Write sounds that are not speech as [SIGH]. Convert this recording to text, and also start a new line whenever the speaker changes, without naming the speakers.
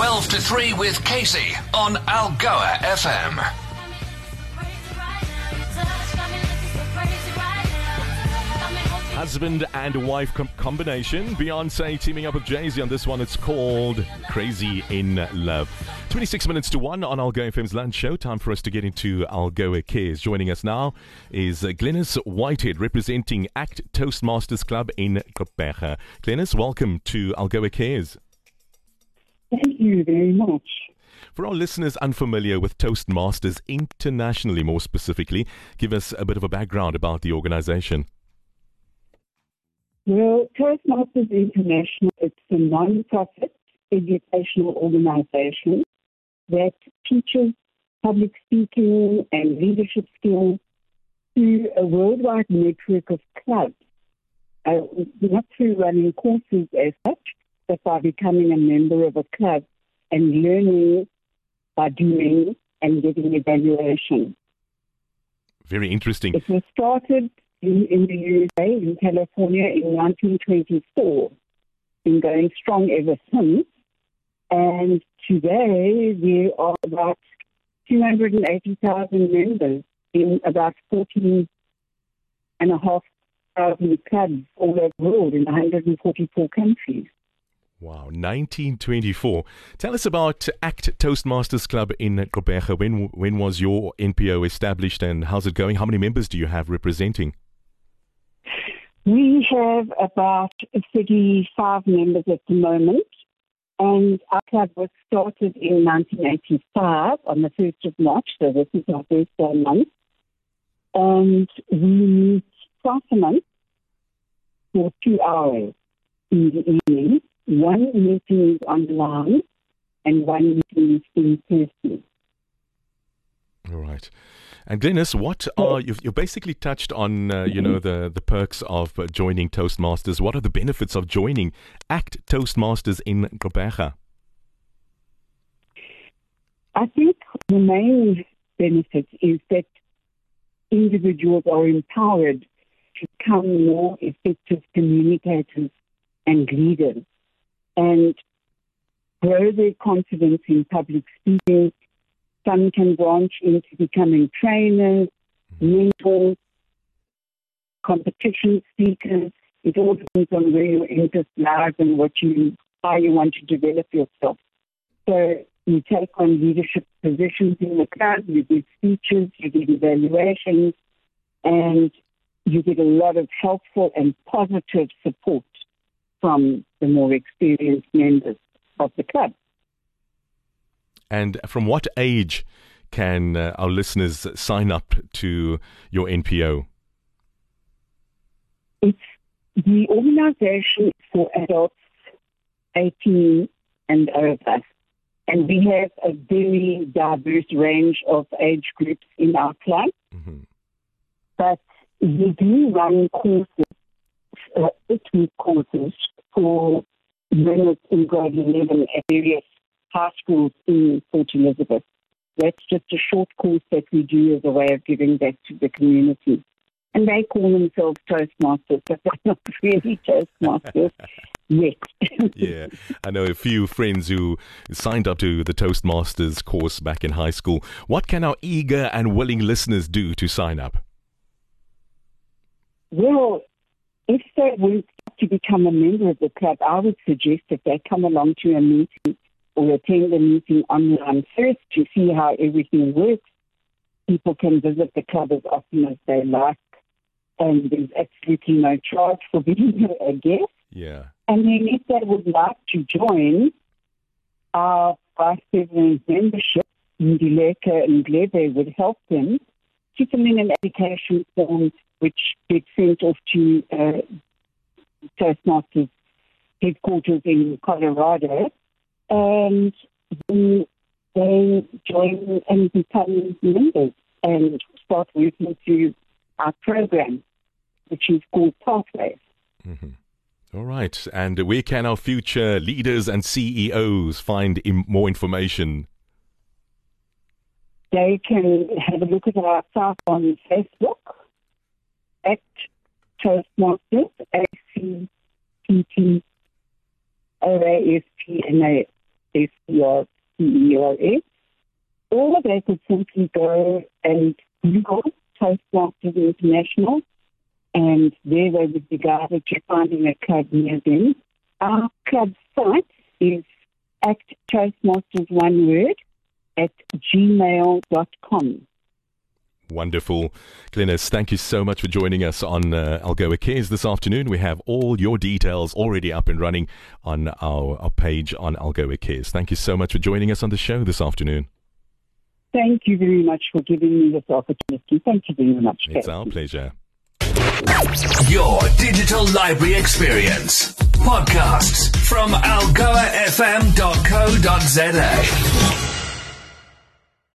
12 to 3 with Kaycee on Algoa FM.
Husband and wife com- combination. Beyonce teaming up with Jay Z on this one. It's called Crazy in Love. 26 minutes to 1 on Algoa FM's lunch show. Time for us to get into Algoa Cares. Joining us now is uh, Glennis Whitehead representing ACT Toastmasters Club in Gqeberha. Glennis, welcome to Algoa Cares.
Thank you very much.
For our listeners unfamiliar with Toastmasters internationally, more specifically, give us a bit of a background about the organization.
Well, Toastmasters International, it's a non-profit educational organization that teaches public speaking and leadership skills through a worldwide network of clubs. Uh, not through running courses as such, but by becoming a member of a club and learning by doing and getting evaluation.
Very interesting.
It was started in, in the USA, in California, in 1924. Been going strong ever since. And today there are about 280,000 members in about 14 and a half thousand clubs all over the world in 144 countries.
Wow, 1924. Tell us about ACT Toastmasters Club in Gqeberha. When when was your NPO established and how's it going? How many members do you have representing?
We have about 35 members at the moment, and our club was started in 1985 on the 1st of March, so this is our birthday month. And we meet twice a month for two hours in the evening. One meeting is online, and one meeting is in person.
All right. And Glennis, what are you've, you basically touched on? Uh, you know the the perks of uh, joining Toastmasters. What are the benefits of joining ACT Toastmasters in Gqeberha?
I think the main benefit is that individuals are empowered to become more effective communicators and leaders and grow their confidence in public speaking some can branch into becoming trainers, mm-hmm. mentors, competition speakers. It all depends on where your interest lies and what you, how you want to develop yourself. So you take on leadership positions in the club, you give speeches, you give evaluations, and you get a lot of helpful and positive support from the more experienced members of the club.
And from what age can uh, our listeners sign up to your NPO?
It's the organization for adults 18 and over. And we have a very diverse range of age groups in our club. Mm-hmm. But we do run courses, uh, eight-week courses for women in grade 11 at various high schools in Port Elizabeth. That's just a short course that we do as a way of giving back to the community. And they call themselves Toastmasters, but they're not [LAUGHS] really Toastmasters yet. [LAUGHS]
yeah, I know a few friends who signed up to the Toastmasters course back in high school. What can our eager and willing listeners do to sign up?
Well, if they want to become a member of the club, I would suggest that they come along to a meeting or attend the meeting online first to see how everything works. People can visit the club as often as they like, and there's absolutely no charge for being [LAUGHS] a guest.
Yeah.
And then if they would like to join our vice president membership, Ndileka and Glebe would help them fill in an application form which gets sent off to uh, Toastmasters headquarters in Colorado and then they join and become members and start working through our program, which is called Pathways.
Mm-hmm. All right. And where can our future leaders and CEOs find Im- more information?
They can have a look at our site on Facebook at Toastmasters, A C T T O A S T N A S-T-R-C-E-R-S. Or they could simply go and Google Toastmasters International, and there they would be guided to finding a club near them. Our club site is at Toastmasters one word at gmail.com.
Wonderful. Glennis, thank you so much for joining us on uh, Algoa Cares this afternoon. We have all your details already up and running on our, our page on Algoa Cares. Thank you so much for joining us on the show this afternoon.
Thank you very much for giving me this opportunity. Thank you very much.
It's our pleasure.
Your digital library experience. Podcasts from algoafm.co.za.